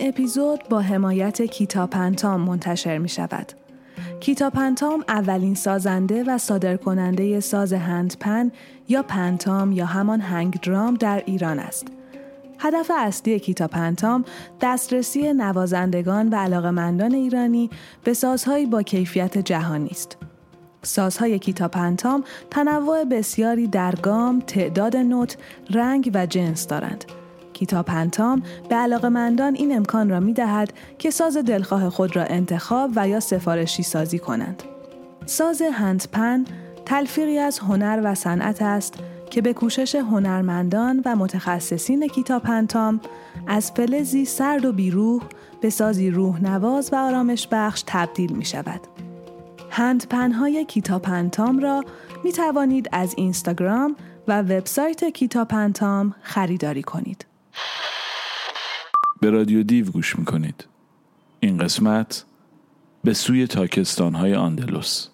اپیزود با حمایت کتاب پنتام منتشر می شود. کتاب پنتام اولین سازنده و صادر کننده ساز هندپن یا پنتام یا همان هنگ درام در ایران است. هدف اصلی کتاب پنتام دسترسی نوازندگان و علاقمندان ایرانی به سازهایی با کیفیت جهانی است. سازهای کتاب پنتام تنوع بسیاری در گام، تعداد نوت، رنگ و جنس دارند. کتاب پنتام به علاقمندان این امکان را می دهد که ساز دلخواه خود را انتخاب و یا سفارشی سازی کنند. ساز هندپن تلفیقی از هنر و صنعت است که به کوشش هنرمندان و متخصصین کتاب پنتام از فلزی سرد و بیروح به سازی روح نواز و آرامش بخش تبدیل می شود. هندپنهای کتاب پنتام را می توانید از اینستاگرام و وبسایت کتاب پنتام خریداری کنید. به رادیو دیو گوش می‌کنید. این قسمت به سوی تاکستان های آندلوس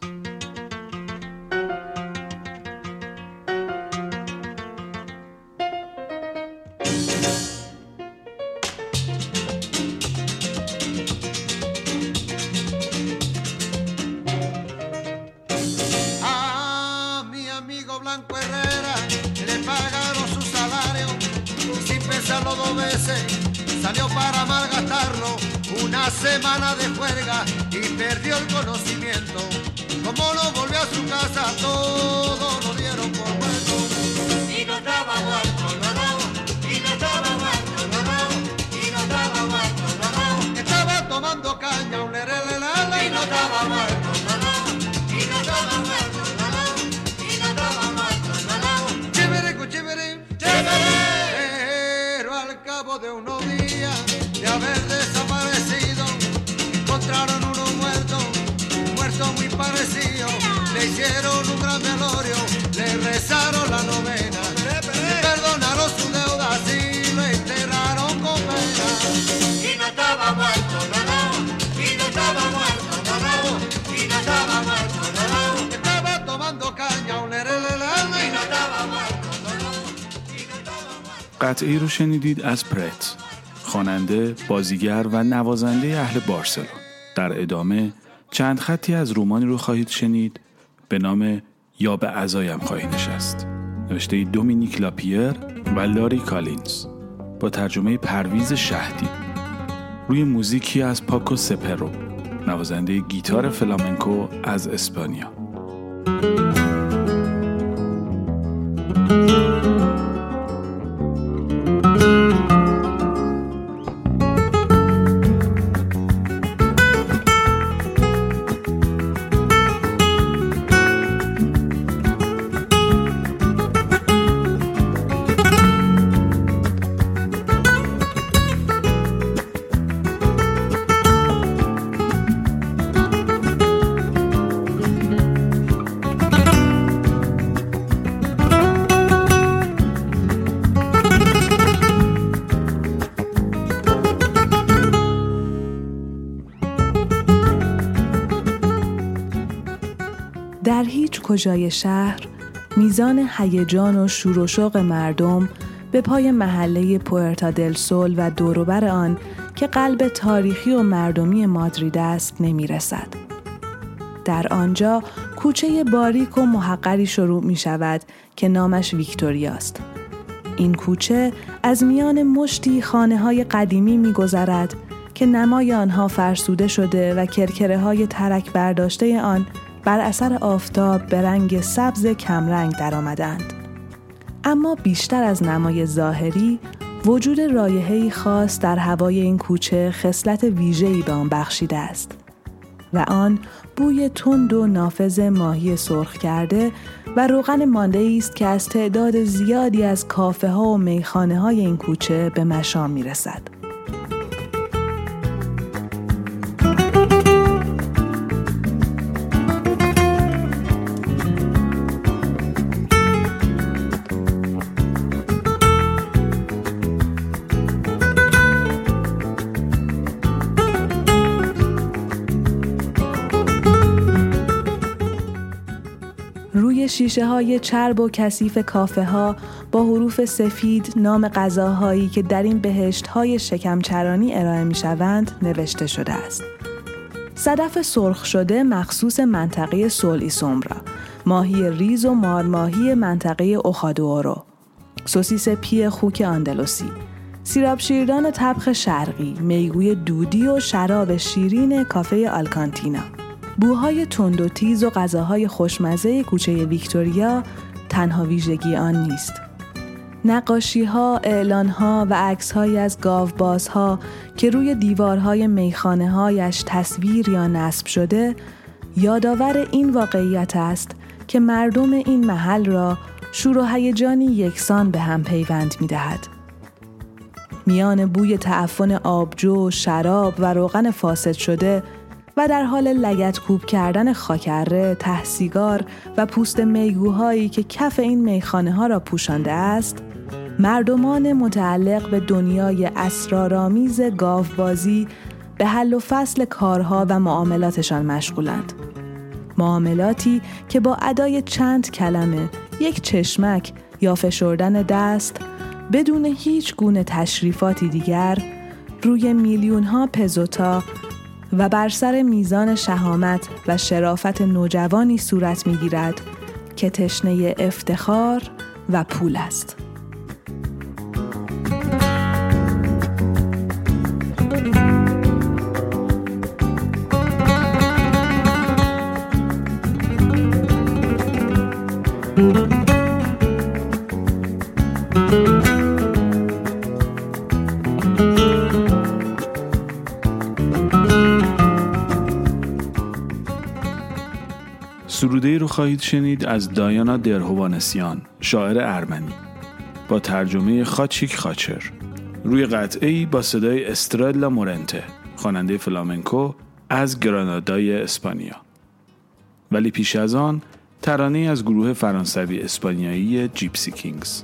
قطعه‌ای رو شنیدید از پرت خواننده، بازیگر و نوازنده اهل بارسلون. در ادامه چند خطی از رمانی رو خواهید شنید به نام یا به عزایم خواهی نشست. نوشته دومینیک لاپیر و لاری کالینز. با ترجمه پرویز شهدی. روی موزیکی از پاکو سپرو. نوازنده گیتار فلامنکو از اسپانیا. در هیچ کجای شهر میزان هیجان و شور و شوق مردم به پای محله پوئرتا دل سول و دوروبر آن که قلب تاریخی و مردمی مادرید است نمی‌رسد. در آنجا کوچه باریک و محقری شروع می شود که نامش ویکتوریاست. این کوچه از میان مشتی خانه های قدیمی می گذرد که نمای آنها فرسوده شده و کرکره های ترک برداشته آن بر اثر آفتاب به رنگ سبز کمرنگ درآمدند. اما بیشتر از نمای ظاهری وجود رایحه‌ای خاص در هوای این کوچه خصلت ویژه‌ای به آن بخشیده است و آن بوی تند و نافذ ماهی سرخ کرده و روغن مانده است که از تعداد زیادی از کافه ها و میخانه های این کوچه به مشام می رسد. شیشه های چرب و کثیف کافه ها با حروف سفید نام غذاهایی که در این بهشت های شکمچرانی ارائه می شوند نوشته شده است. صدف سرخ شده مخصوص منطقه سولی سومرا، ماهی ریز و مارماهی منطقه اوخادوورو، سوسیس پی خوک آندلوسی، سیراب شیردان طبخ شرقی، میگوی دودی و شراب شیرین کافه آلکانتینا. بوهای تند و تیز و غذاهای خوشمزه کوچه ویکتوریا تنها ویژگی آن نیست. نقاشی ها، اعلان ها و عکس های از ها که روی دیوارهای میخانه هایش تصویر یا نصب شده یادآور این واقعیت است که مردم این محل را شور و هیجانی یکسان به هم پیوند می دهد. میان بوی تعفن آبجو، شراب و روغن فاسد شده و در حال لگت کوب کردن خاکره، تهسیگار و پوست میگوهایی که کف این میخانه ها را پوشانده است، مردمان متعلق به دنیای اسرارآمیز گاوبازی به حل و فصل کارها و معاملاتشان مشغولند. معاملاتی که با ادای چند کلمه، یک چشمک یا فشردن دست بدون هیچ گونه تشریفاتی دیگر روی میلیون ها پزوتا و بر سر میزان شهامت و شرافت نوجوانی صورت می‌گیرد که تشنه افتخار و پول است. سروده رو خواهید شنید از دایانا درهوانسیان شاعر ارمنی. با ترجمه خاچیک خاچر. روی قطعه ای با صدای استرلا مورنته خواننده فلامنکو از گرانادای اسپانیا. ولی پیش از آن ترانه از گروه فرانسوی اسپانیایی جیپسی کینگز.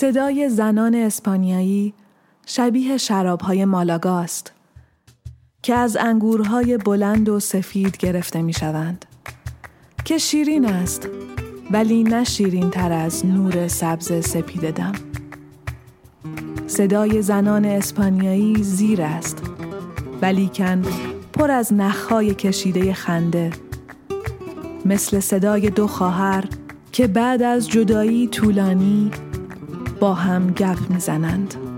صدای زنان اسپانیایی شبیه شرابهای مالاگاست که از انگورهای بلند و سفید گرفته می شوند. که شیرین است ولی نه شیرین تر از نور سبز سپید دم. صدای زنان اسپانیایی زیر است ولیکن پر از نخهای کشیده خنده مثل صدای دو خواهر که بعد از جدایی طولانی با هم گپ می‌زنند.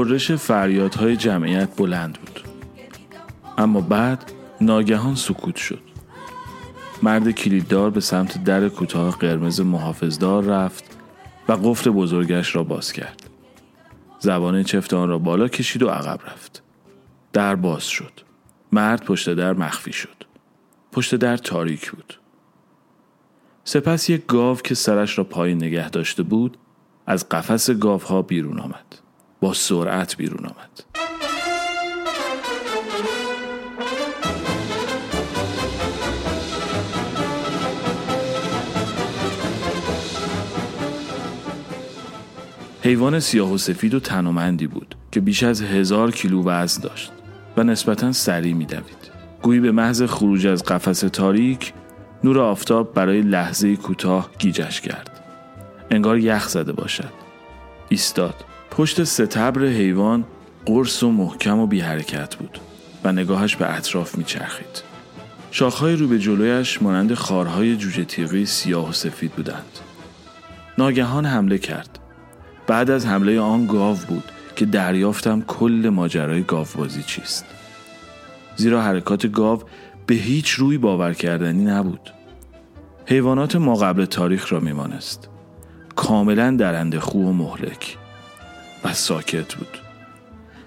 قررش فریادهای جمعیت بلند بود. اما بعد ناگهان سکوت شد. مرد کلیددار به سمت در کوتاه قرمز محافظدار رفت و قفل بزرگش را باز کرد. زبان چفت آن را بالا کشید و عقب رفت. در باز شد. مرد پشت در مخفی شد. پشت در تاریک بود. سپس یک گاو که سرش را پایین نگه داشته بود از قفس گاوها بیرون آمد. با سرعت بیرون آمد. حیوان سیاه و سفید و تنومندی بود که بیش از هزار کیلو وزن داشت و نسبتا سریع میدوید. گویی به محض خروج از قفس تاریک نور آفتاب برای لحظه کوتاه گیجش کرد. انگار یخ زده باشد. ایستاد. پشت ستبر حیوان قرص و محکم و بی حرکت بود و نگاهش به اطراف میچرخید. شاخهای رو به جلویش مانند خارهای جوجه تیغی سیاه و سفید بودند. ناگهان حمله کرد. بعد از حمله آن گاو بود که دریافتم کل ماجرای گاوبازی چیست. زیرا حرکات گاو به هیچ روی باور کردنی نبود. حیوانات ما قبل تاریخ را میمانست. کاملا درنده خو و مهلک. و ساکت بود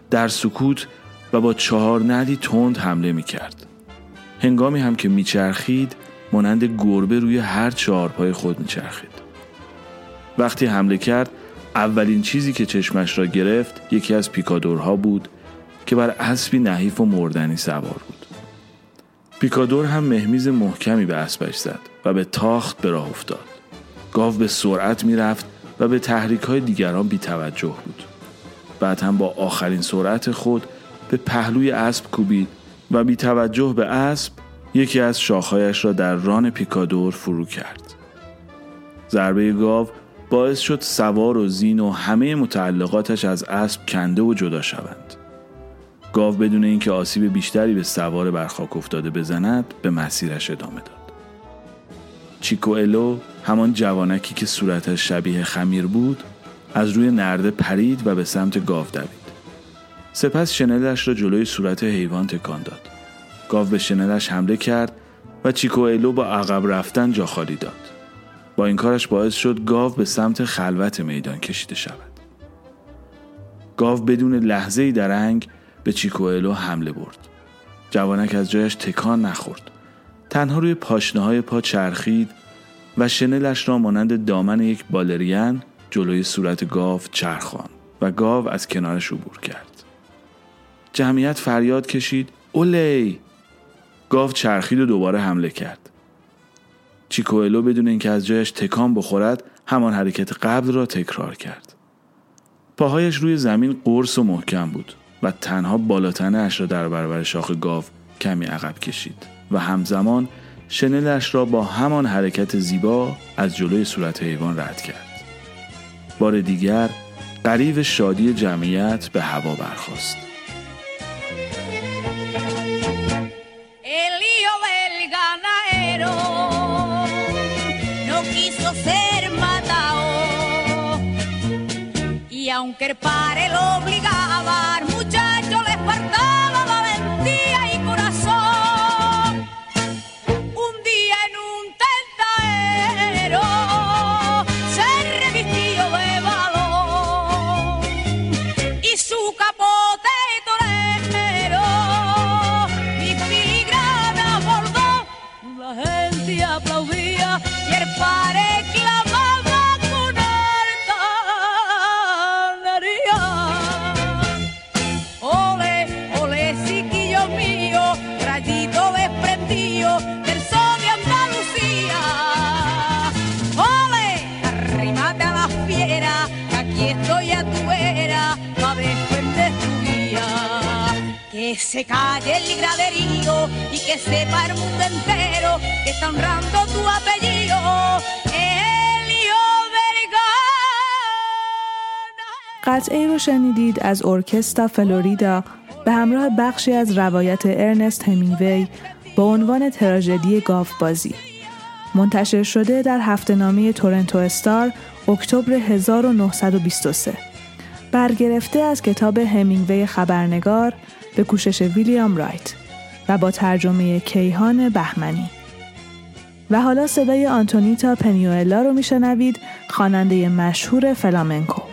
در سکوت و با چهار نعلی تند حمله می کرد. هنگامی هم که میچرخید مانند گربه روی هر چهار پای خود میچرخید. وقتی حمله کرد اولین چیزی که چشمش را گرفت یکی از پیکادورها بود که بر اسبی نحیف و مردنی سوار بود. پیکادور هم مهمیز محکمی به اسبش زد و به تاخت به راه افتاد. گاو به سرعت می‌رفت و به تحریک های دیگران بی توجه بود. بعد هم با آخرین سرعت خود به پهلوی اسب کوبید و بی توجه به اسب یکی از شاخهایش را در ران پیکادور فرو کرد. ضربه گاو باعث شد سوار و زین و همه متعلقاتش از اسب کنده و جدا شوند. گاو بدون اینکه آسیب بیشتری به سوار بر خاک افتاده بزند به مسیرش ادامه داد. چیکو الو همان جوانکی که صورتش شبیه خمیر بود از روی نرده پرید و به سمت گاو دوید. سپس شنلش را جلوی صورت حیوان تکان داد. گاو به شنلش حمله کرد و چیکو الو با عقب رفتن جا خالی داد. با این کارش باعث شد گاو به سمت خلوت میدان کشیده شود. گاو بدون لحظه درنگ به چیکو الو حمله برد. جوانک از جایش تکان نخورد. تنها روی پاشنه های پا چرخید و شنلش را مانند دامن یک بالرین جلوی صورت گاو چرخان و گاو از کنارش عبور کرد. جمعیت فریاد کشید اولی گاو چرخید و دوباره حمله کرد. چیکوئلو بدون اینکه از جایش تکان بخورد همان حرکت قبل را تکرار کرد. پاهایش روی زمین قرص و محکم بود و تنها بالاتنه اش را در برابر شاخ گاو کمی عقب کشید و همزمان شنلش را با همان حرکت زیبا از جلوی صورت حیوان رد کرد. بار دیگر قریب شادی جمعیت به هوا برخاست. El hijo del ganadero قطعه رو شنیدید از ارکستا فلوریدا به همراه بخشی از روایت ارنست همینگوی با عنوان تراژدی گاف بازی منتشر شده در هفته نامه تورنتو استار اکتبر 1923 برگرفته از کتاب همینگوی خبرنگار به کوشش ویلیام رایت و با ترجمه کیهان بهمنی. و حالا صدای آنتونیتا پنیوئلا رو میشنوید خواننده مشهور فلامنکو.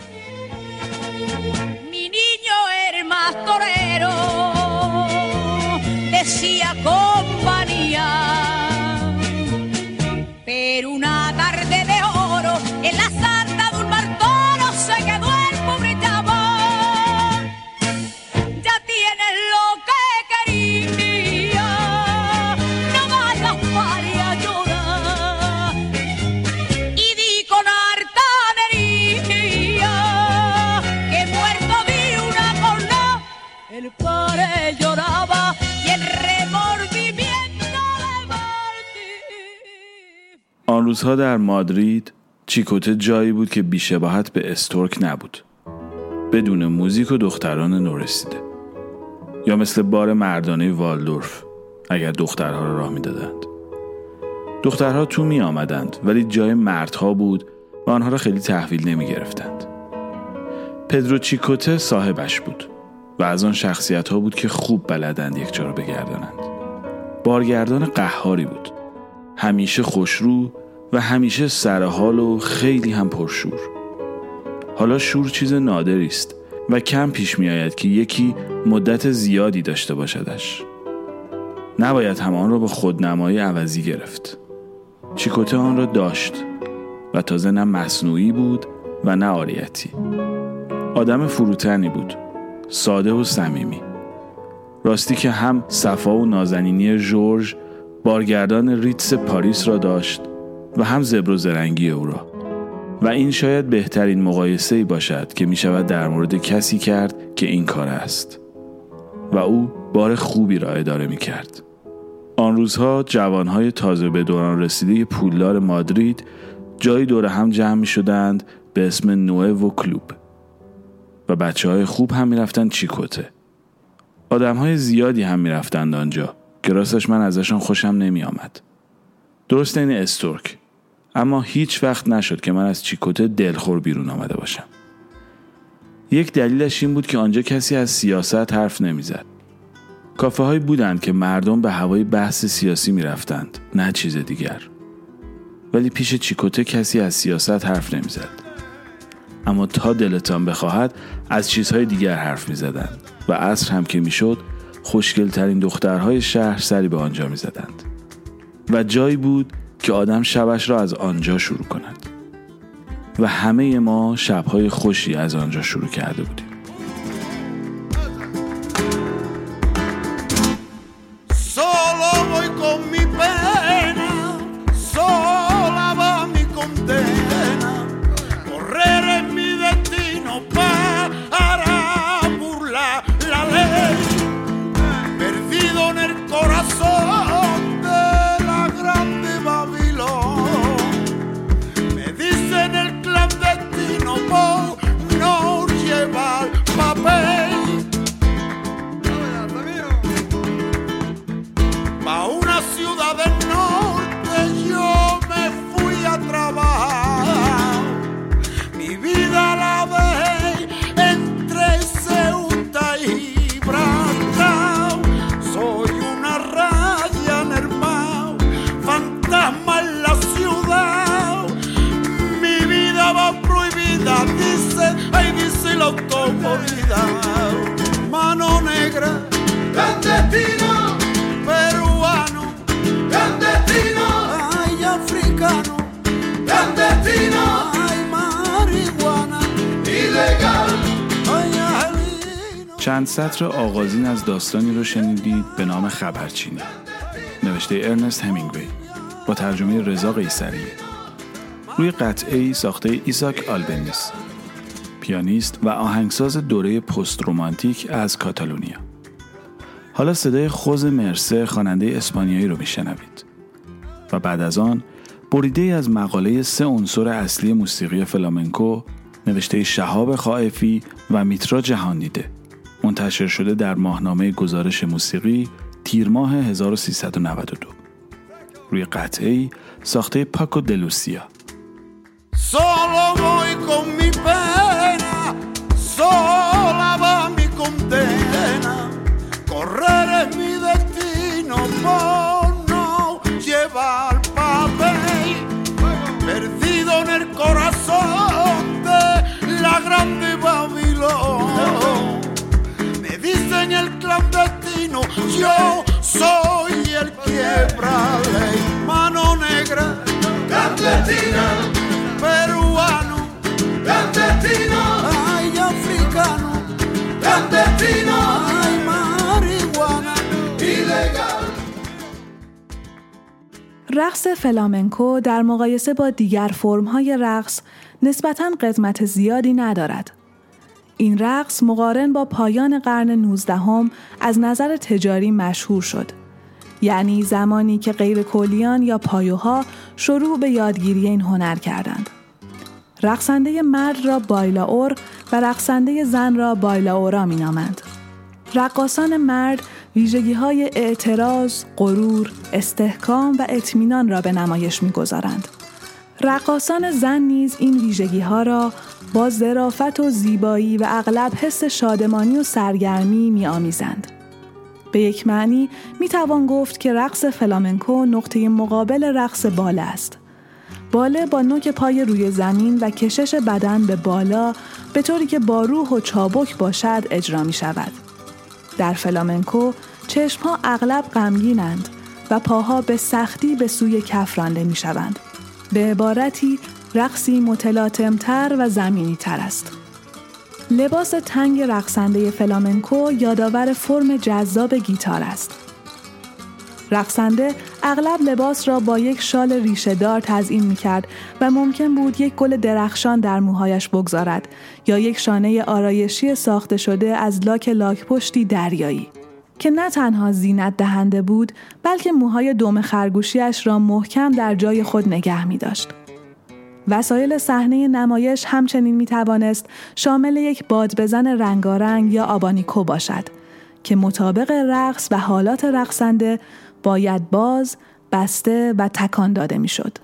آن روزها در مادرید چیکوته جایی بود که بیشباهت به استورک نبود. بدون موزیک و دختران نورسیده. یا مثل بار مردانه والدورف اگر دخترها را راه می‌دادند. دخترها تو می آمدند ولی جای مردها بود و آنها را خیلی تحویل نمی گرفتند پدرو چیکوته صاحبش بود. و از آن شخصیت ها بود که خوب بلدند یک جا را بگردانند. بارگردان قهاری بود. همیشه خوشرو و همیشه سرحال و خیلی هم پرشور. حالا شور چیز نادری است و کم پیش می آید که یکی مدت زیادی داشته باشدش. نباید همان را به خودنمایی عوضی گرفت. چیکوته آن را داشت و تازه نه مصنوعی بود و نه آریتی. آدم فروتنی بود. ساده و صمیمی. راستی که هم صفا و نازنینی جورج بارگردان ریتس پاریس را داشت و هم زبر و زرنگی او را. و این شاید بهترین مقایسه ای باشد که می شود در مورد کسی کرد که این کار است. و او بار خوبی را اداره می کرد آن روزها جوانهای تازه به دوران رسیده پولدار مادرید جایی دور هم جمع می شدند به اسم نوه و کلوب. و بچه های خوب هم می رفتن چیکوته. آدم های زیادی هم می رفتند آنجا که راستش من ازشان خوشم نمی آمد. درست این استورک اما هیچ وقت نشد که من از چیکوته دلخور بیرون آمده باشم. یک دلیلش این بود که آنجا کسی از سیاست حرف نمی‌زد. کافه هایی بودند که مردم به هوای بحث سیاسی می‌رفتند نه چیز دیگر. ولی پیش چیکوته کسی از سیاست حرف نمی‌زد. اما تا دلتان بخواهد از چیزهای دیگر حرف می‌زدند و عصر هم که می‌شد خوشگلترین دخترهای شهر سری به آنجا می‌زدند. و جایی بود که آدم شبش را از آنجا شروع کند. و همه ما شبهای خوشی از آنجا شروع کرده بودیم. چند سطر آغازین از داستانی رو شنیدید به نام خبرچینی. نوشته ارنست همینگوی. با ترجمه رضا قیصری. روی قطعه‌ای ساخته ایزاک آلبنیس. پیانیست و آهنگساز دوره پست رومانتیک از کاتالونیا. حالا صدای خوزه مرسه خواننده اسپانیایی رو میشنوید. و بعد از آن بریده‌ای از مقاله سه عنصر اصلی موسیقی فلامنکو نوشته شهاب خائفی و میترا جهان دیده منتشر شده در ماهنامه گزارش موسیقی تیر ماه 1392 روی قطعه ساخته پاکو دلوسیا Solo voy con pena, solo yo soy el quiebra ley. Mano negra, clandestina, peruano, clandestino, ay africano, clandestino, ay marihuana, ilegal. رقص فلامنکو در مقایسه با دیگر فرمهای رقص نسبتاً قدمت زیادی ندارد این رقص مقارن با پایان قرن 19 هم از نظر تجاری مشهور شد. یعنی زمانی که غیر کولیان یا پایوها شروع به یادگیری این هنر کردند. رقصنده مرد را بایلاور و رقصنده زن را بایلاورا می نامند. رقاسان مرد ویژگی های اعتراض، غرور، استحکام و اطمینان را به نمایش می‌گذارند. رقاسان زن نیز این ویژگی ها را با ظرافت و زیبایی و اغلب حس شادمانی و سرگرمی می آمیزند. به یک معنی می توان گفت که رقص فلامنکو نقطه مقابل رقص باله است. باله با نوک پای روی زمین و کشش بدن به بالا به طوری که با روح و چابک باشد اجرا می شود. در فلامنکو چشمها اغلب غمگینند و پاها به سختی به سوی کف رانده می شوند. به عبارتی رقصی متلاطمتر و زمینی تر است. لباس تنگ رقصنده فلامنکو یادآور فرم جذاب گیتار است. رقصنده اغلب لباس را با یک شال ریشه دار تزئین می کرد و ممکن بود یک گل درخشان در موهایش بگذارد یا یک شانه آرایشی ساخته شده از لاک لاک پشتی دریایی. که نه تنها زینت دهنده بود بلکه موهای دوم خرگوشیش را محکم در جای خود نگه می داشت. وسایل صحنه نمایش همچنین می توانست شامل یک بادبزن رنگارنگ یا آبانیکو باشد که مطابق رقص و حالات رقصنده باید باز، بسته و تکان داده می شد.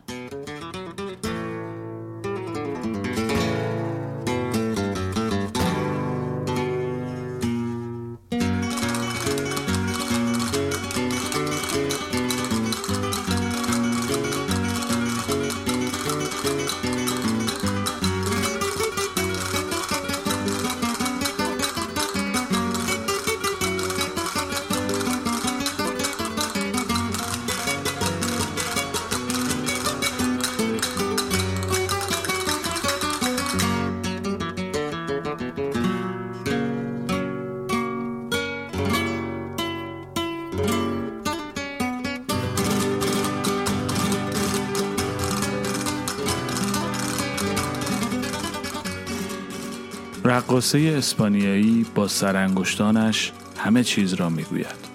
رقاصه اسپانیایی با سرانگشتانش همه چیز را می‌گوید.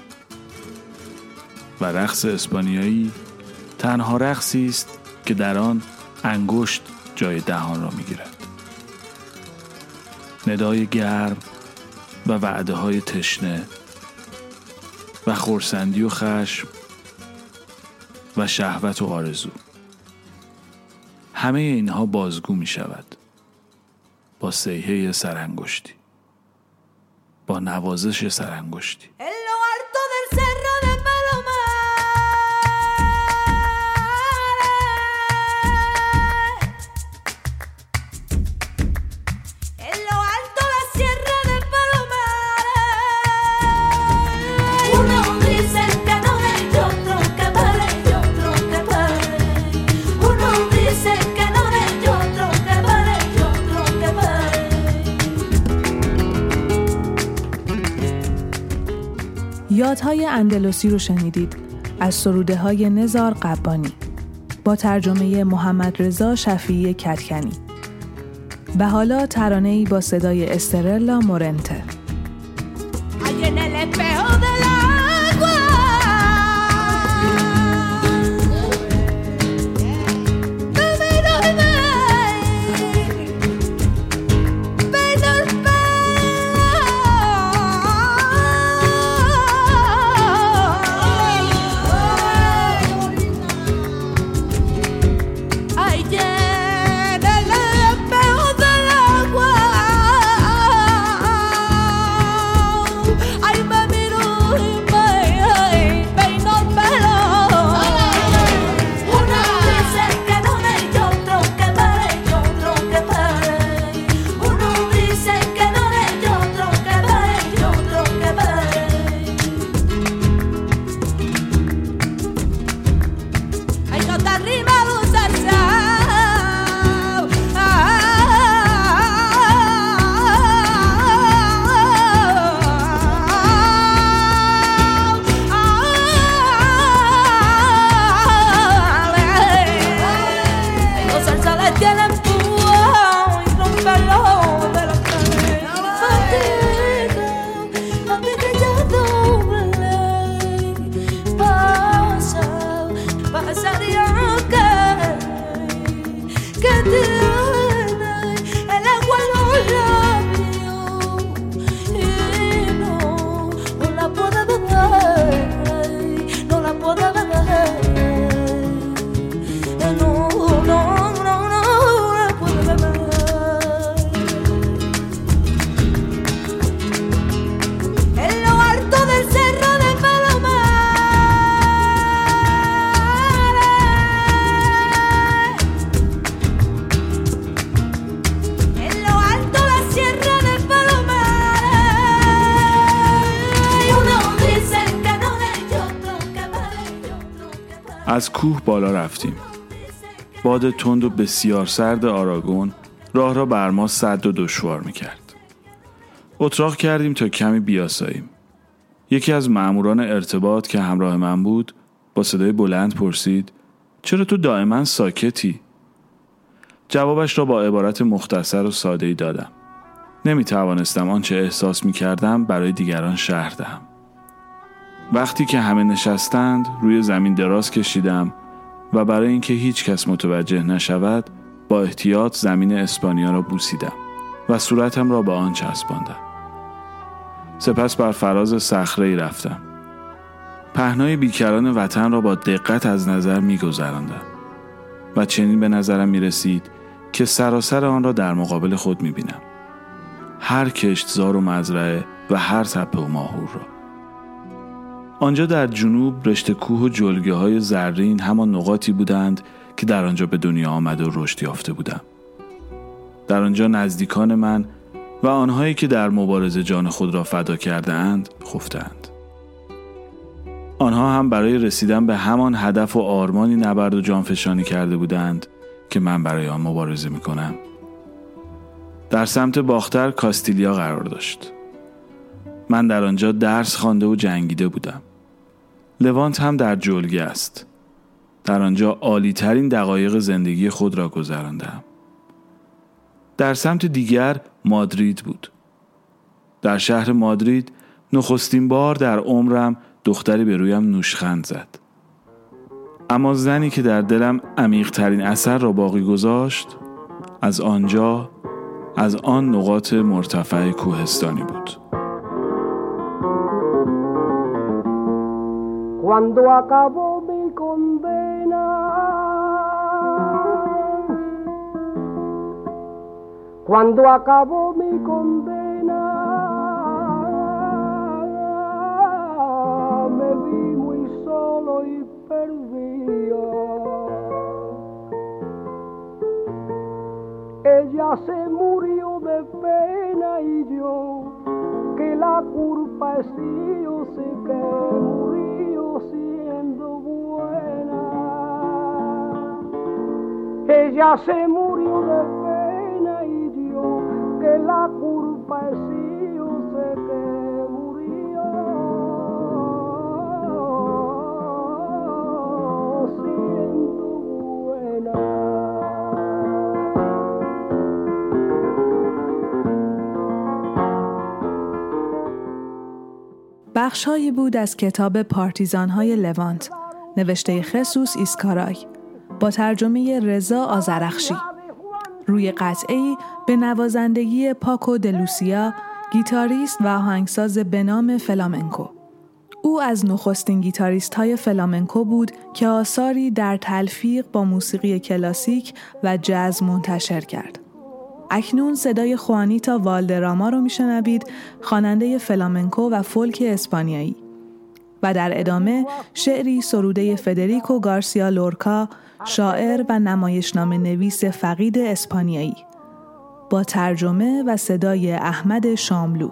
و رقص اسپانیایی تنها رقصی است که در آن انگشت جای دهان را می‌گیرد. ندای گرم و وعده های تشنه و خورسندی و خشم و شهوت و آرزو. همه اینها بازگو می شود با سیهه سرانگشتی با نوازش سرانگشتی. یادهای اندلوسی رو شنیدید. از سروده های نزار قبانی. با ترجمه محمد رضا شفیعی کتکنی. و حالا ترانه با صدای استرلا مورنته. رفتیم باد تند و بسیار سرد آراگون راه را بر ما صد و دشوار می‌کرد اتراق کردیم تا کمی بیاساییم یکی از ماموران ارتباط که همراه من بود با صدای بلند پرسید چرا تو دائما ساکتی؟ جوابش را با عبارت مختصر و ساده ای دادم. نمی توانستم آنچه احساس می کردم برای دیگران شهر دهم. وقتی که همه نشستند روی زمین دراز کشیدم و برای اینکه هیچ کس متوجه نشود با احتیاط زمین اسپانیا را بوسیدم و صورتم را به آن چسباندم. سپس بر فراز صخره رفتم. پهنای بیکران وطن را با دقت از نظر می گذراندم و چنین به نظرم می رسید که سراسر آن را در مقابل خود می بینم. هر کشتزار و مزرعه و هر تپه و ماهور را. آنجا در جنوب رشته کوه و جلگه های زرین همان نقاطی بودند که در آنجا به دنیا آمده و رشد یافته بودم. در آنجا نزدیکان من و آنهایی که در مبارزه جان خود را فدا کرده اند خفتند. آنها هم برای رسیدن به همان هدف و آرمانی نبرد و جانفشانی کرده بودند که من برای آن مبارزه می کنم. در سمت باختر کاستیلیا قرار داشت. من در آنجا درس خوانده و جنگیده بودم. لوانت هم در جلگه است. در آنجا عالی ترین دقایق زندگی خود را گذراندم. در سمت دیگر مادرید بود. در شهر مادرید نخستین بار در عمرم دختری به رویم نوشخند زد. اما زنی که در دلم عمیق ترین اثر را باقی گذاشت از آنجا از آن نقاط مرتفع کوهستانی بود. Cuando acabó mi condena, cuando acabó mi condena, me vi muy solo y perdido. Ella se murió de pena y yo, que la culpa es yo sé que murió siendo buena. Ella se murió de pena y yo, que la culpa es بخشهایی بود از کتاب پارتیزان های لوانت نوشته خسوس ایسکارای با ترجمه رضا آزرخشی روی قطعه‌ای به نوازندگی پاکو دلوسیا گیتاریست و آهنگساز به نام فلامنکو او از نخستین گیتاریست های فلامنکو بود که آثاری در تلفیق با موسیقی کلاسیک و جاز منتشر کرد. اکنون صدای خوانیتا والدراما رو میشنوید خواننده فلامنکو و فولک اسپانیایی. و در ادامه شعری سروده فدریکو گارسیا لورکا شاعر و نمایشنامه نویس فقید اسپانیایی. با ترجمه و صدای احمد شاملو.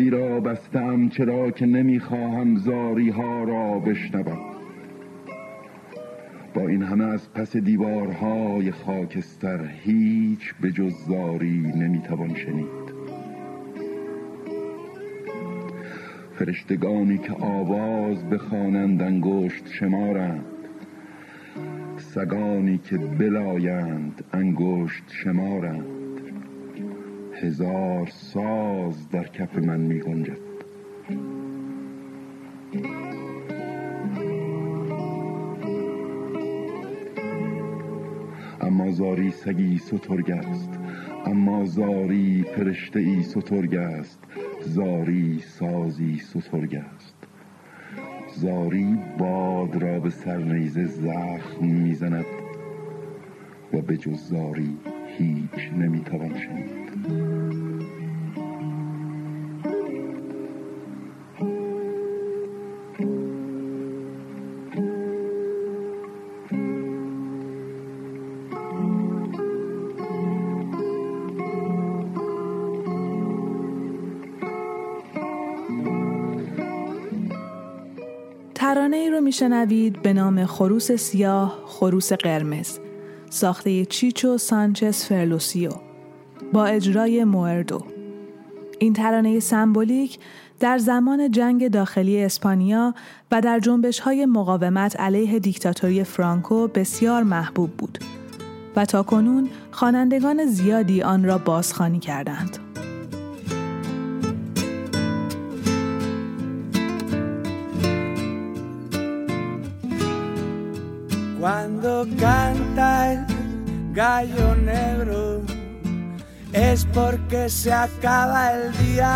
محتابی را بستم چرا که نمی‌خواهم زاری ها را بشنوم. با این همه از پس دیوارهای خاکستر هیچ به جز زاری نمی‌توان شنید. فرشتگانی که آواز بخوانند انگشت شمارند. سگانی که بلایند انگشت شمارند. هزار ساز در کف من می گنجد. اما زاری سگی سترگ است اما زاری فرشته ای سترگ است زاری سازی سترگ است. زاری باد را به سرنیزه زخم می‌زند و به جز زاری هیچ نمی‌توان شنید. ترانه ای رو میشنوید به نام خروس سیاه خروس قرمز. ساخته چیچو سانچز فرلوسیو با اجرای موردو این ترانه سمبولیک در زمان جنگ داخلی اسپانیا و در جنبش های مقاومت علیه دیکتاتوری فرانکو بسیار محبوب بود و تا کنون خوانندگان زیادی آن را بازخوانی کردند. Cuando canta el gallo negro es porque se acaba el día.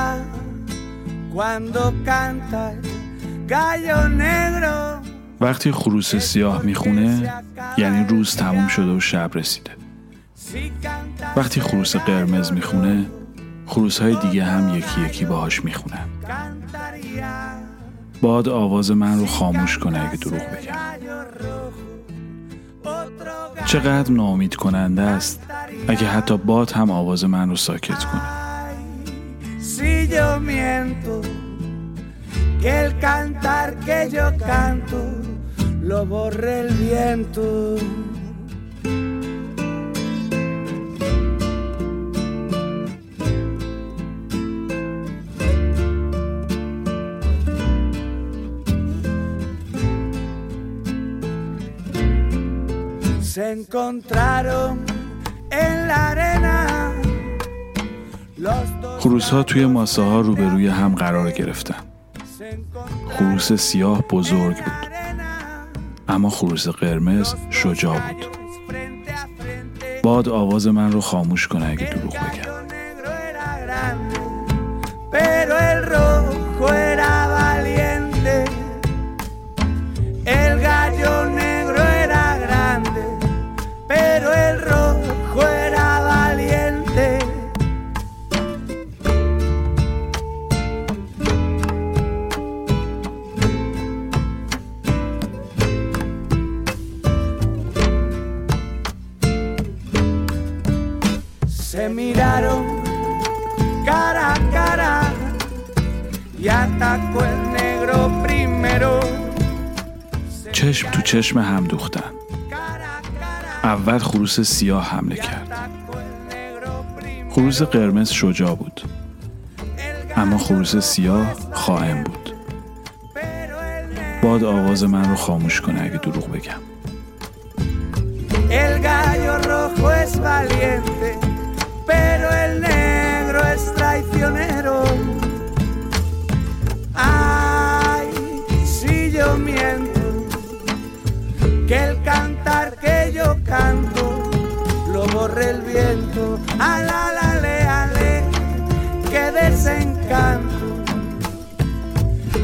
Cuando canta el gallo negro وقتی خروس سیاه می‌خونه یعنی روز تموم شده و شب رسیده. وقتی خروس قرمز می‌خونه خروس های دیگه هم یکی یکی باهاش می‌خونن. باد آواز من رو خاموش کنه اگه دروغ بگم چقدر نامید کننده است. اگه حتی باد هم آواز من رو ساکت کنه. Se encontraron en la arena. خروس ها توی ماسه ها روبروی هم قرار گرفتن. خروس سیاه بزرگ بود. اما خروس قرمز شجاع بود. باد آواز من رو خاموش کنه اگه دروغ بگم. چشم تو چشم هم دوختن. اول خروس سیاه حمله کرد. خروس قرمز شجاع بود. اما خروس سیاه خائن بود. باد آواز من رو خاموش کنه اگه دروغ بگم. lo borre el viento. Ala, la, le, ale, que desencanto.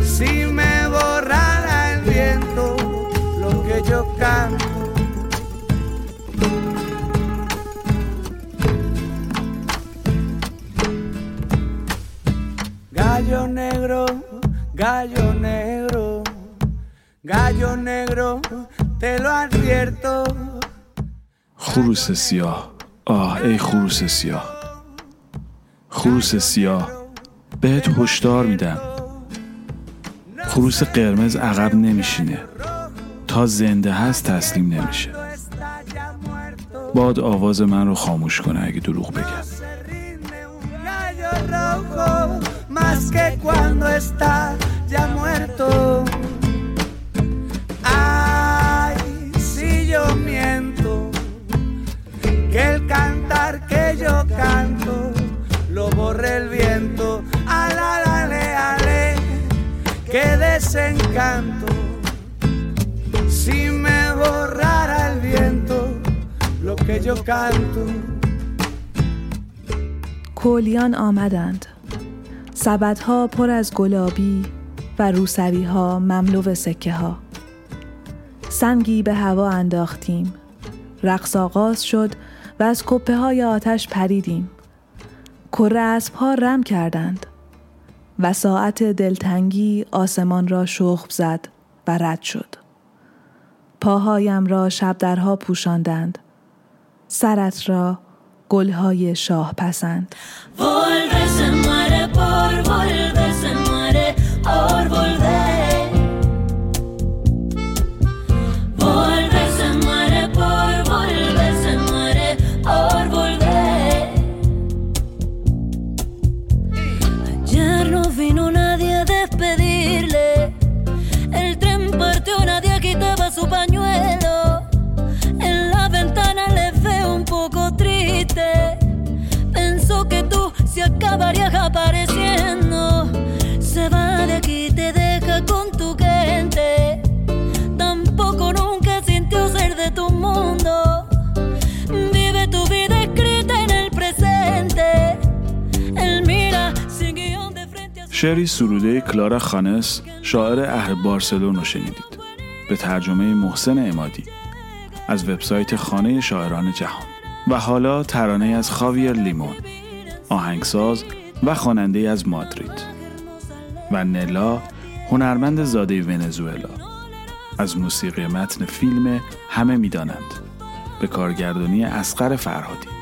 Si me borrara el viento, lo que yo canto. Gallo negro, gallo negro, gallo negro, te lo advierto. خروس سیاه آه ای خروس سیاه. خروس سیاه بهت هشدار میدم. خروس قرمز عقب نمیشینه. تا زنده هست تسلیم نمیشه. باد آواز من رو خاموش کنه اگه دروغ بگم. Canto lo borre el viento. Ala, ale, ale, que desencanto. Si me borrara el viento lo que yo canto. کولیان آمدند سبدها پر از گلابی و روسری ها مملو سکه ها سنگی به هوا انداختیم رقص آغاز شد و از کپه های آتش پریدیم. کره اسب ها رم کردند و ساعت دلتنگی آسمان را شخم زد و رد شد. پاهایم را شبدرها پوشاندند. سرت را گلهای شاه پسند apareciendo. Se va de aquí, te deja con tu gente. Tampoco nunca sintió ser de tu mundo. Vive tu vida escrita en el presente. Él mira sin guión de frente a شعری سروده کلارا خانس شاعر اهل بارسلون رو شنیدید به ترجمه محسن امادی از وبسایت خانه شاعران جهان و حالا ترانه از خاویر لیمون آهنگساز و خواننده از مادرید و نلا هنرمند زاده ونزوئلا. از موسیقی متن فیلم همه می‌دانند. به کارگردانی اسقر فرهادی.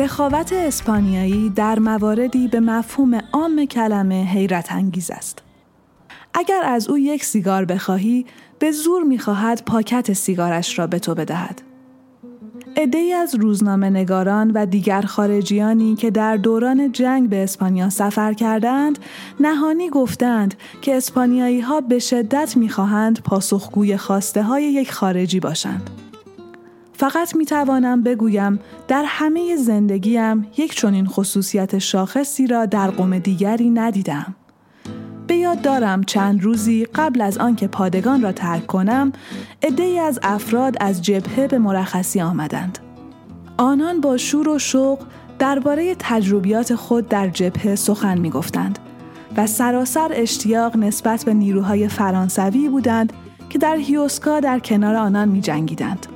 سخاوت اسپانیایی در مواردی به مفهوم عام کلمه حیرت انگیز است. اگر از او یک سیگار بخواهی به زور می‌خواهد پاکت سیگارش را به تو بدهد. عدهای از روزنامه نگاران و دیگر خارجیانی که در دوران جنگ به اسپانیا سفر کردند نهانی گفتند که اسپانیایی ها به شدت می‌خواهند پاسخگوی خواسته های یک خارجی باشند. فقط می توانم بگویم در همه زندگیم یک چنین خصوصیت شاخصی را در قوم دیگری ندیدم. به یاد دارم چند روزی قبل از آنکه پادگان را ترک کنم، عده‌ای از افراد از جبهه به مرخصی آمدند. آنان با شور و شوق درباره تجربیات خود در جبهه سخن می گفتند و سراسر اشتیاق نسبت به نیروهای فرانسوی بودند که در هیوسکا در کنار آنان می جنگیدند.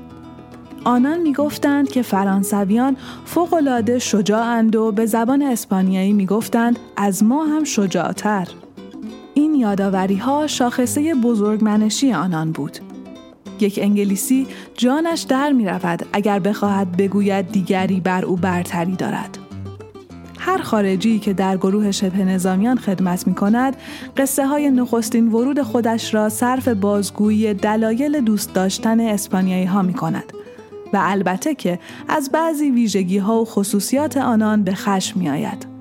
آنان می گفتند که فرانسویان فوق‌العاده شجاعند و به زبان اسپانیایی می گفتند از ما هم شجاعتر. این یاداوری ها شاخصه بزرگمنشی آنان بود. یک انگلیسی جانش در می رود اگر بخواهد بگوید دیگری بر او برتری دارد. هر خارجی که در گروه شبه نظامیان خدمت می کند، قصه های نخستین ورود خودش را صرف بازگویی دلایل دوست داشتن اسپانیایی ها می کند و البته که از بعضی ویژگی ها و خصوصیات آنان به خشم می آید.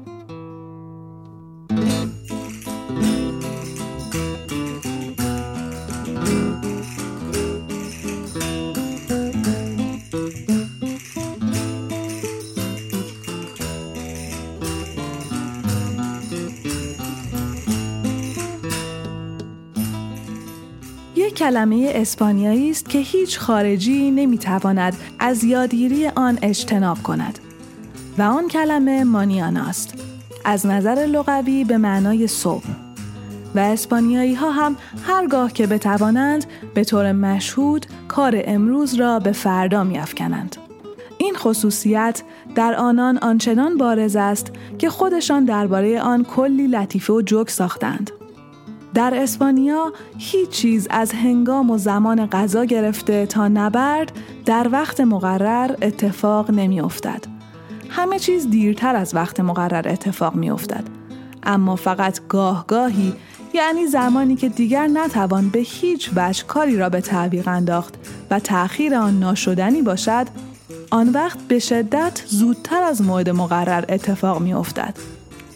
کلمه اسپانیایی است که هیچ خارجی نمی‌تواند از یادگیری آن اجتناب کند و آن کلمه مانیانا است از نظر لغوی به معنای صبح و اسپانیایی ها هم هرگاه که بتوانند به طور مشهود کار امروز را به فردا میافکنند. این خصوصیت در آنان آنچنان بارز است که خودشان درباره آن کلی لطیفه و جوک ساختند. در اسپانیا هیچ چیز از هنگام و زمان غذا گرفته تا نبرد در وقت مقرر اتفاق نمی افتد. همه چیز دیرتر از وقت مقرر اتفاق می افتد. اما فقط گاه گاهی یعنی زمانی که دیگر نتوان به هیچ وجه کاری را به تعویق انداخت و تأخیر آن ناشدنی باشد آن وقت به شدت زودتر از موعد مقرر اتفاق می افتد.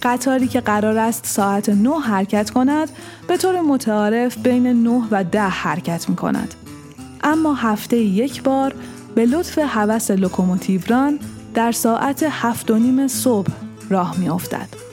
قطاری که قرار است ساعت 9 حرکت کند به طور متعارف بین 9 و 10 حرکت می کند. اما هفته یک بار به لطف حوس لوکوموتیوران در ساعت هفت و نیم صبح راه می افتد.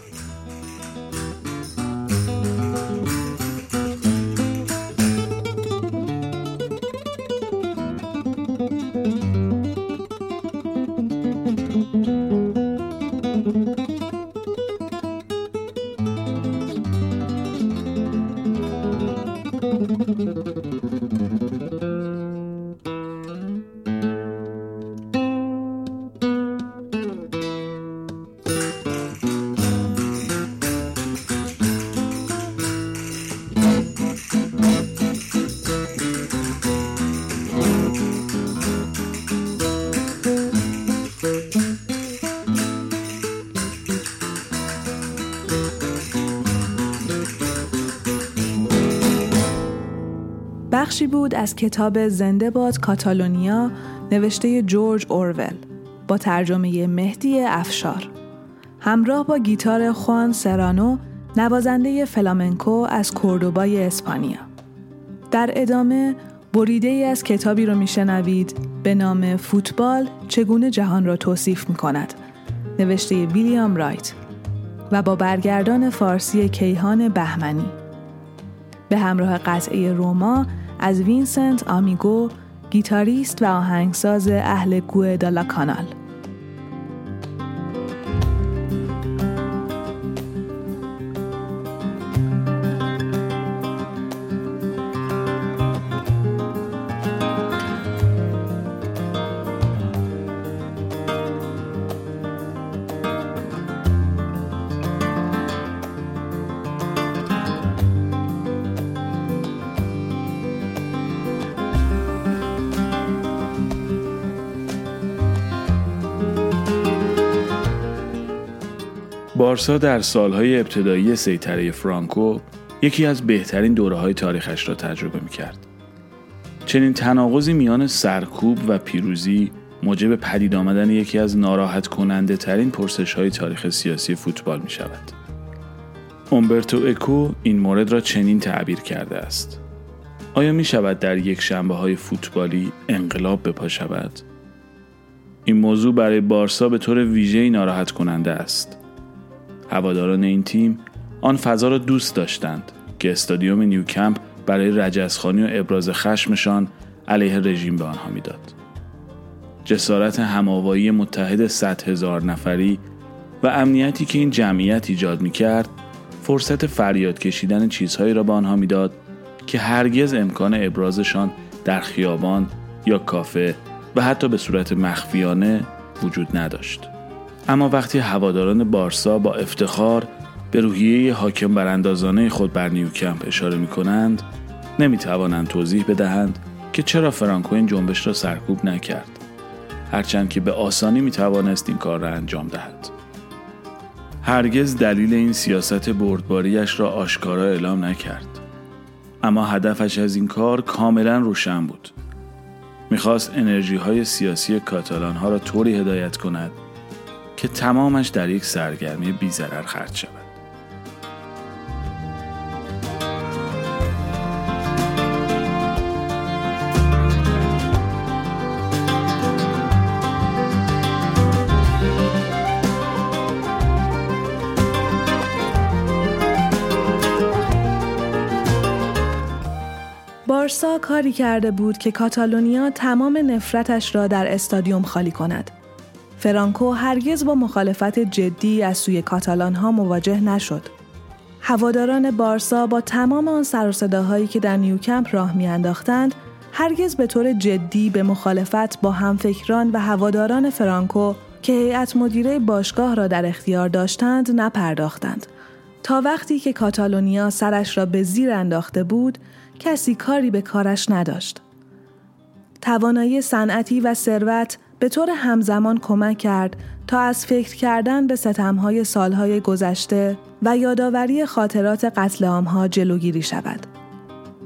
بخشی بود از کتاب زنده باد کاتالونیا نوشته جورج اورول با ترجمه مهدی افشار. همراه با گیتار خوان سرانو نوازنده فلامنکو از کوردوبای اسپانیا. در ادامه بریده ای از کتابی رو میشنوید به نام فوتبال چگونه جهان را توصیف می کند نوشته ویلیام رایت و با برگردان فارسی کیهان بهمنی. به همراه قطعه روما از وینسنت آمیگو گیتاریست و آهنگساز اهل گوه دالا کانال. بارسا در سالهای ابتدایی سیطره فرانکو یکی از بهترین دوره های تاریخش را تجربه می کرد. چنین تناقضی میان سرکوب و پیروزی موجب پدید آمدن یکی از ناراحت کننده ترین پرسش های تاریخ سیاسی فوتبال می شود. اومبرتو اکو این مورد را چنین تعبیر کرده است. آیا می شود در یک شنبه های فوتبالی انقلاب بپا شود؟ این موضوع برای بارسا به طور ویژه‌ای ناراحت کننده است. هواداران این تیم آن فضا را دوست داشتند که استادیوم نیوکمپ برای رجزخانی و ابراز خشمشان علیه رژیم به آنها می‌داد. جسارت هماوایی متحد 100 هزار نفری و امنیتی که این جمعیت ایجاد می کرد فرصت فریاد کشیدن چیزهایی را به آنها می‌داد که هرگز امکان ابرازشان در خیابان یا کافه و حتی به صورت مخفیانه وجود نداشت. اما وقتی هواداران بارسا با افتخار به روحیه حاکم براندازانه خود بر نیوکمپ اشاره می کنند نمی توانند توضیح بدهند که چرا فرانکو این جنبش را سرکوب نکرد. هرچند که به آسانی می توانست این کار را انجام دهد. هرگز دلیل این سیاست بردباریش را آشکارا اعلام نکرد. اما هدفش از این کار کاملا روشن بود. می‌خواست انرژی های سیاسی کاتالان ها را طوری هدایت کند که تمامش در یک سرگرمی بیزرر خرج شود. بارسا کاری کرده بود که کاتالونیا تمام نفرتش را در استادیوم خالی کند. فرانکو هرگز با مخالفت جدی از سوی کاتالان ها مواجه نشد. هواداران بارسا با تمام آن سر صداهایی که در نیوکمپ راه میانداختند هرگز به طور جدی به مخالفت با همفکران و هواداران فرانکو که هیئت مدیره باشگاه را در اختیار داشتند نپرداختند. تا وقتی که کاتالونیا سرش را به زیر انداخته بود، کسی کاری به کارش نداشت. توانایی صنعتی و ثروت به طور همزمان کمک کرد تا از فکر کردن به ستمهای سالهای گذشته و یادآوری خاطرات قتل عامها جلوگیری شود.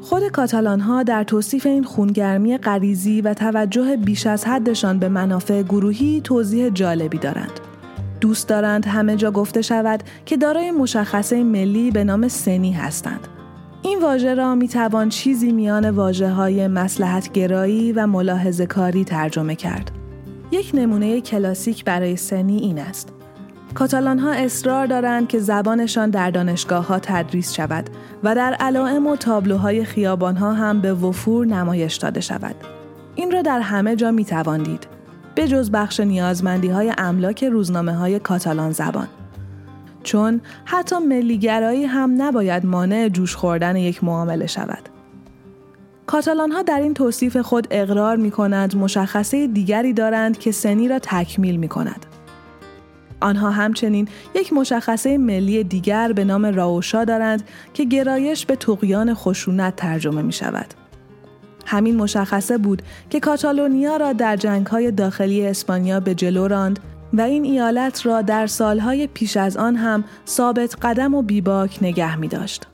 خود کاتالان ها در توصیف این خونگرمی غریزی و توجه بیش از حدشان به منافع گروهی توضیح جالبی دارند. دوست دارند همه جا گفته شود که دارای مشخصه ملی به نام سنی هستند. این واژه را می توان چیزی میان واجه های مسلحت گرایی و ملاحظه کاری ترجمه کرد. یک نمونه کلاسیک برای سنی این است. کاتالان ها اصرار دارند که زبانشان در دانشگاه ها تدریس شود و در علائم و تابلوهای خیابان ها هم به وفور نمایش داده شود. این را در همه جا می توان دید. به جز بخش نیازمندی های املاک روزنامه های کاتالان زبان. چون حتی ملیگرایی هم نباید مانع جوش خوردن یک معامله شود. کاتالان ها در این توصیف خود اقرار می کند مشخصه دیگری دارند که سنی را تکمیل می کند. آنها همچنین یک مشخصه ملی دیگر به نام راوشا دارند که گرایش به تقیان خشونت ترجمه می شود. همین مشخصه بود که کاتالونیا را در جنگهای داخلی اسپانیا به جلو راند و این ایالت را در سالهای پیش از آن هم ثابت قدم و بیباک نگه می داشت.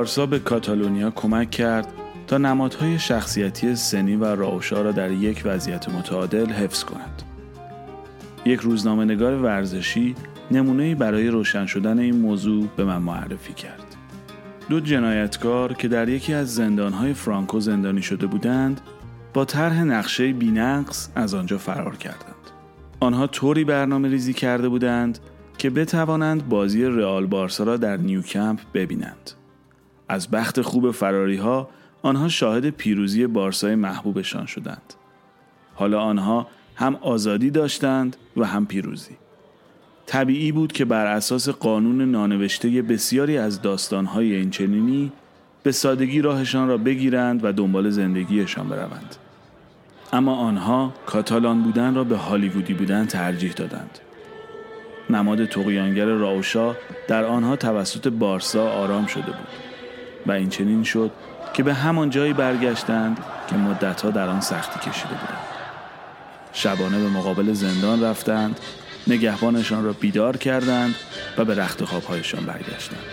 بارسا به کاتالونیا کمک کرد تا نمادهای شخصیتی سنی و راوشا را در یک وضعیت متعادل حفظ کند. یک روزنامه نگار ورزشی نمونه برای روشن شدن این موضوع به من معرفی کرد. دو جنایتکار که در یکی از زندانهای فرانکو زندانی شده بودند با طرح نقشه بینقص از آنجا فرار کردند. آنها طوری برنامه ریزی کرده بودند که بتوانند بازی رئال بارسا را در نیوکمپ ببینند. از بخت خوب فراری ها آنها شاهد پیروزی بارسای محبوبشان شدند. حالا آنها هم آزادی داشتند و هم پیروزی. طبیعی بود که بر اساس قانون نانوشته بسیاری از داستانهای این چنینی به سادگی راهشان را بگیرند و دنبال زندگیشان بروند. اما آنها کاتالان بودن را به هالیوودی بودن ترجیح دادند. نماد تقیانگر راوشا در آنها توسط بارسا آرام شده بود. و این چنین شد که به همان جایی برگشتند که مدتها در آن سختی کشیده بودند. شبانه به مقابل زندان رفتند نگهبانشان را بیدار کردند و به رخت خوابهایشان برگشتند.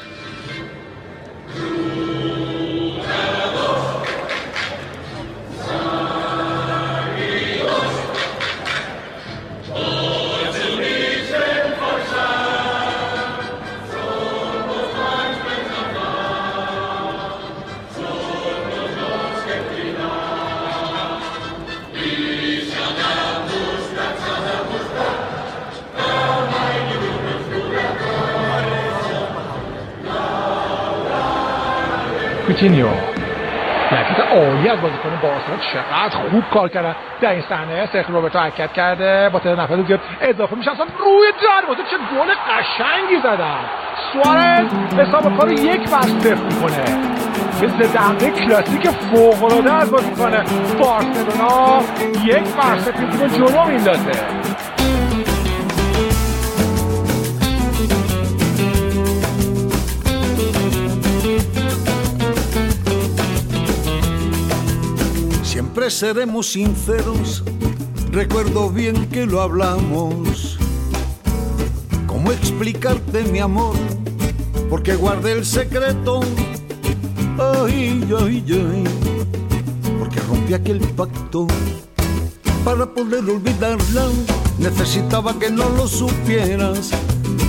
کوتینیو حرکت عالی از بازیکن بارسلونا چقدر خوب کار کردن در این صحنه سرخ روبرتو حرکت کرده با تعداد نفر زیاد اضافه میشه اصلا روی دروازه چه گل قشنگی زدن سوارز حساب کار یک بر صفر می‌کنه مثل دقیقه کلاسیک فوق العاده از بازیکن بارسلونا یک بر صفر جلو میندازه seremos sinceros, recuerdo bien que lo hablamos. ¿Cómo explicarte mi amor? Porque guardé el secreto. Ay, ay, ay. Porque rompí aquel pacto para poder olvidarla. Necesitaba que no lo supieras,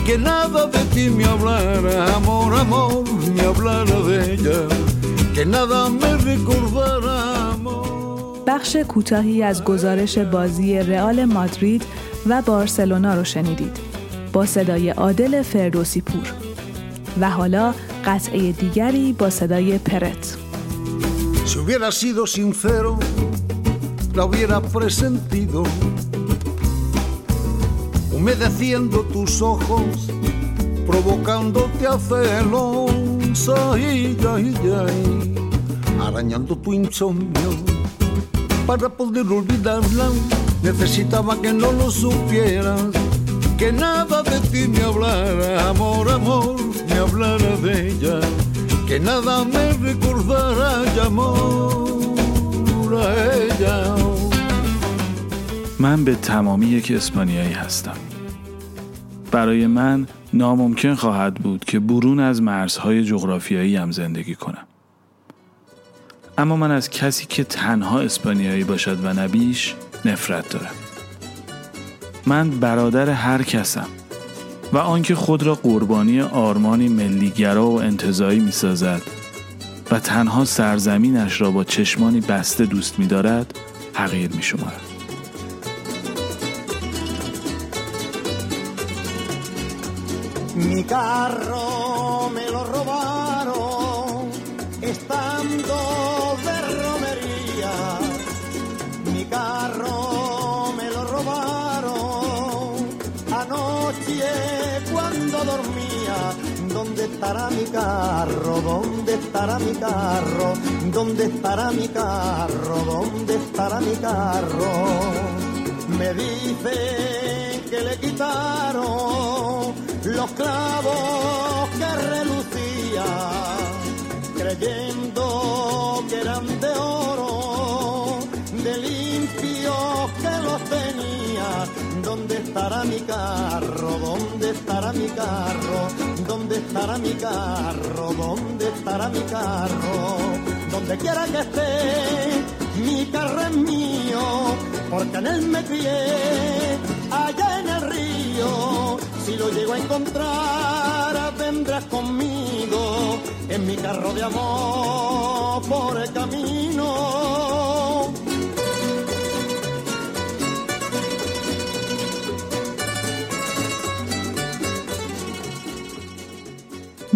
que nada de ti me hablara, amor, amor, me hablara de ella, que nada me recordara. بخش کوتاهی از گزارش بازی رئال مادرید و بارسلونا رو شنیدید. با صدای عادل فردوسی پور. و حالا قطعه دیگری با صدای پرت. Humedeciendo tus ojos, provocándote a celos, ay, ay, ay, arañando tu insomnio. Para poder olvidarla, necesitaba que no lo supieras, que nada de ti me hablara, amor, amor, me hablara de ella, que nada me recordara, amor, a ella. من به تمامی یک اسپانیایی هستم. برای من ناممکن خواهد بود که برون از مرزهای جغرافیایی هم زندگی کنم. اما من از کسی که تنها اسپانیایی باشد و نبیش نفرت دارم. من برادر هر کسم و آنکه خود را قربانی آرمانی ملیگرا و انتظایی می سازد و تنها سرزمینش را با چشمانی بسته دوست می دارد حقیر می شمارد. Mi carro estará mi carro? ¿Dónde estará mi carro? ¿Dónde estará mi carro? ¿Dónde estará mi carro? Me dicen que le quitaron los clavos que relucían, creyendo que eran ¿Dónde estará mi carro? ¿Dónde estará mi carro? ¿Dónde estará mi carro? ¿Dónde estará mi carro? Donde quiera que esté, mi carro es mío, porque en él me crié, allá en el río. Si lo llego a encontrar, vendrás conmigo en mi carro de amor por el camino.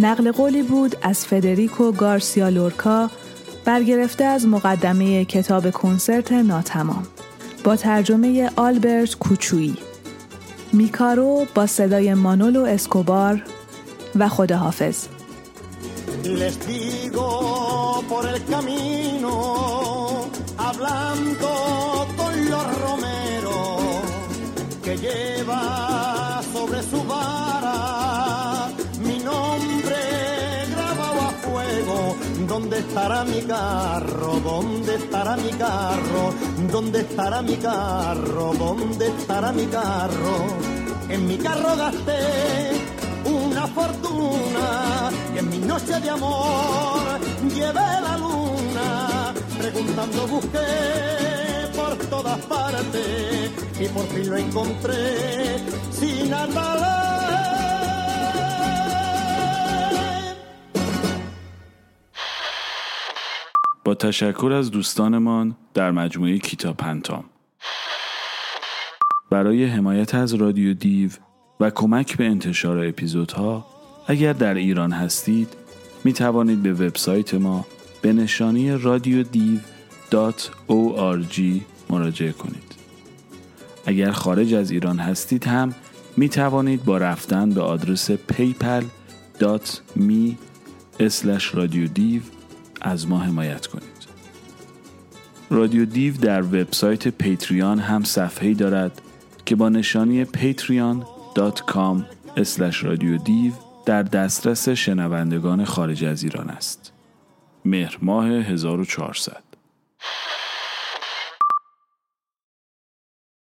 نقل قولی بود از فدریکو گارسیا لورکا برگرفته از مقدمه کتاب کنسرت ناتمام. با ترجمه آلبرت کوچویی میکارو با صدای مانولو اسکوبار و خداحافظ. Les hablando con los romeros, que lleva ¿Dónde estará mi carro? ¿Dónde estará mi carro? ¿Dónde estará mi carro? ¿Dónde estará mi carro? En mi carro gasté una fortuna y en mi noche de amor llevé la luna. Preguntando busqué por todas partes y por fin lo encontré sin andar. با تشکر از دوستانمان در مجموعه کتاب پنتام. برای حمایت از رادیو دیو و کمک به انتشار اپیزودها اگر در ایران هستید می توانید به وبسایت ما به نشانی رادیو دیو .org مراجعه کنید. اگر خارج از ایران هستید هم می توانید با رفتن به آدرس paypal.me رادیو دیو از ما حمایت کنید رادیو دیو در وبسایت پیتریان هم صفحه‌ای دارد که با نشانی patreon.com رادیو دیو در دسترس شنوندگان خارج از ایران است. مهر ماه 1400